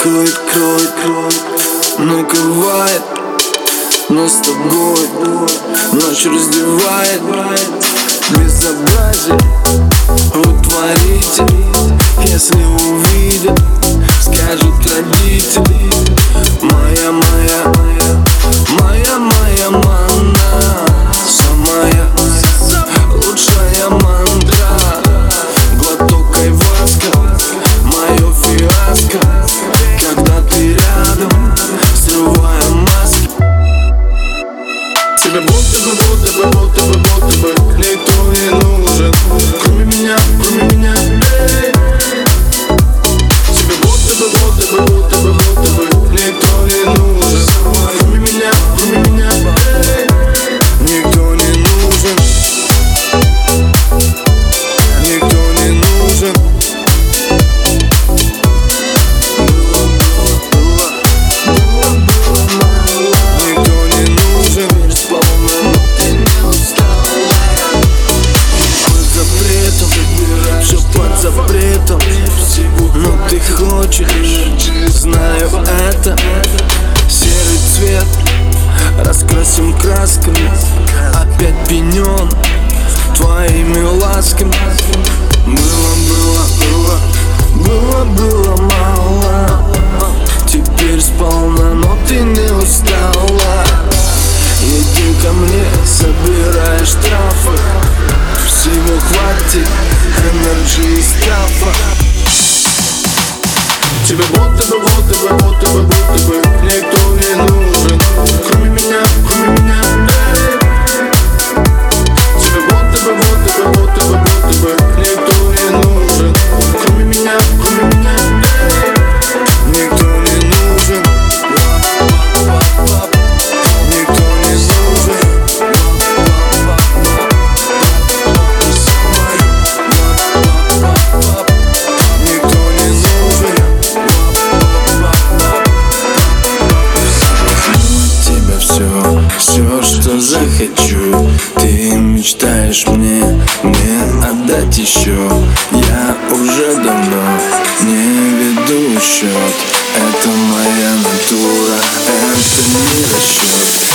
Крой, крой, кровь накрывает Нас с тобой. Ночь раздевает. Безобразие утворите, если увидите красками Опять пенен твоими ласками. Было, было, было, было, было мало. Теперь сполна, но ты не устала. Иди ко мне, собирай штрафы. Всего хватит, энергии и стафа Тебе больно? хочу. Ты мечтаешь мне, мне отдать еще Я уже давно не веду счет Это моя натура, это не расчет